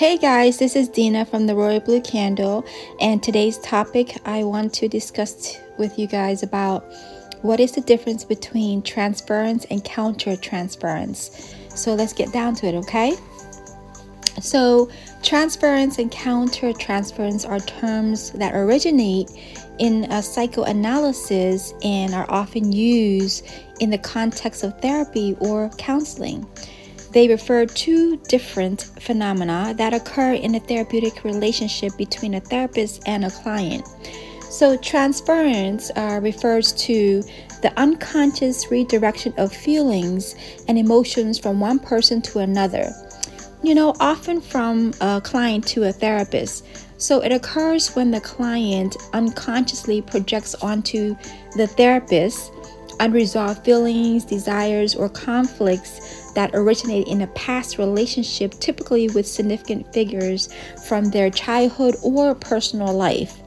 Hey guys, this is Dina from the Royal Blue Candle, and today's topic I want to discuss with you guys about what is the difference between transference and counter transference. So let's get down to it, okay? So, transference and counter transference are terms that originate in a psychoanalysis and are often used in the context of therapy or counseling. They refer to different phenomena that occur in a therapeutic relationship between a therapist and a client. So, transference uh, refers to the unconscious redirection of feelings and emotions from one person to another. You know, often from a client to a therapist. So, it occurs when the client unconsciously projects onto the therapist unresolved feelings, desires, or conflicts that originate in a past relationship, typically with significant figures from their childhood or personal life.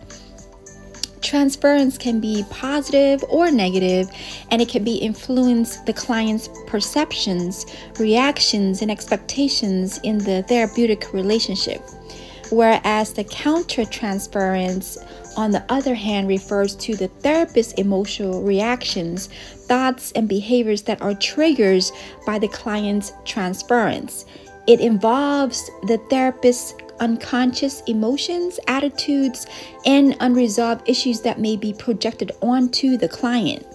Transference can be positive or negative, and it can be influence the client's perceptions, reactions, and expectations in the therapeutic relationship. Whereas the counter transference on the other hand, refers to the therapist's emotional reactions, thoughts, and behaviors that are triggered by the client's transference. It involves the therapist's unconscious emotions, attitudes, and unresolved issues that may be projected onto the client.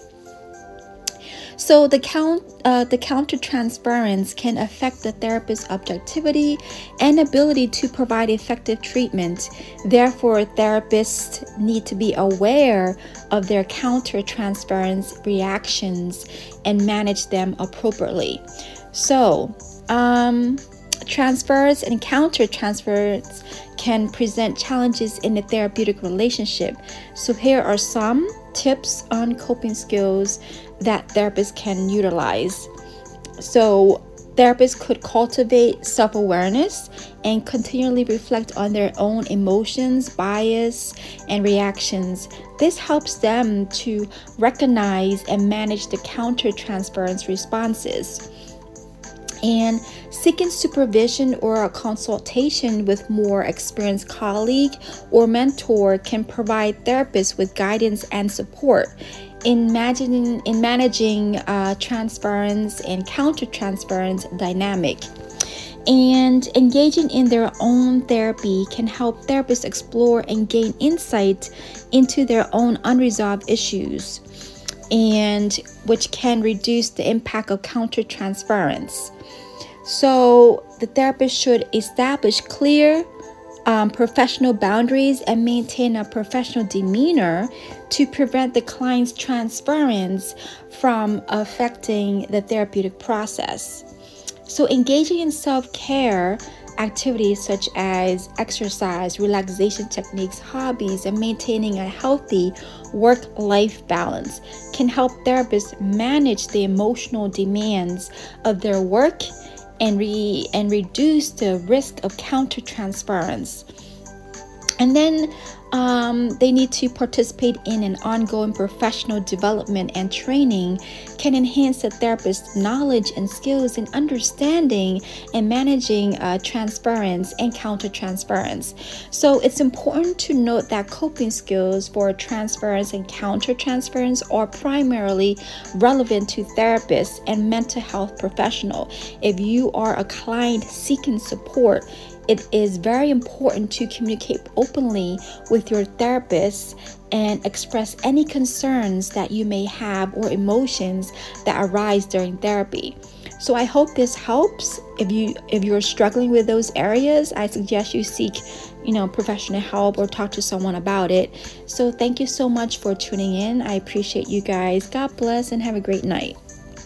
So the count, uh, the counter transference can affect the therapist's objectivity and ability to provide effective treatment. Therefore, therapists need to be aware of their counter transference reactions and manage them appropriately. So, um, transfers and counter transfers can present challenges in a therapeutic relationship. So, here are some tips on coping skills that therapists can utilize. So, therapists could cultivate self awareness and continually reflect on their own emotions, bias, and reactions. This helps them to recognize and manage the counter transference responses and seeking supervision or a consultation with more experienced colleague or mentor can provide therapists with guidance and support in managing in managing uh, transference and counter transference dynamic. And engaging in their own therapy can help therapists explore and gain insight into their own unresolved issues and which can reduce the impact of counter transference so the therapist should establish clear um, professional boundaries and maintain a professional demeanor to prevent the client's transference from affecting the therapeutic process. So, engaging in self care activities such as exercise, relaxation techniques, hobbies, and maintaining a healthy work life balance can help therapists manage the emotional demands of their work and, re- and reduce the risk of counter transference. And then um, they need to participate in an ongoing professional development and training can enhance the therapist's knowledge and skills in understanding and managing uh, transference and counter transference. So it's important to note that coping skills for transference and counter transference are primarily relevant to therapists and mental health professional. If you are a client seeking support, it is very important to communicate openly with your therapist and express any concerns that you may have or emotions that arise during therapy. So I hope this helps. If you if you're struggling with those areas, I suggest you seek, you know, professional help or talk to someone about it. So thank you so much for tuning in. I appreciate you guys. God bless and have a great night.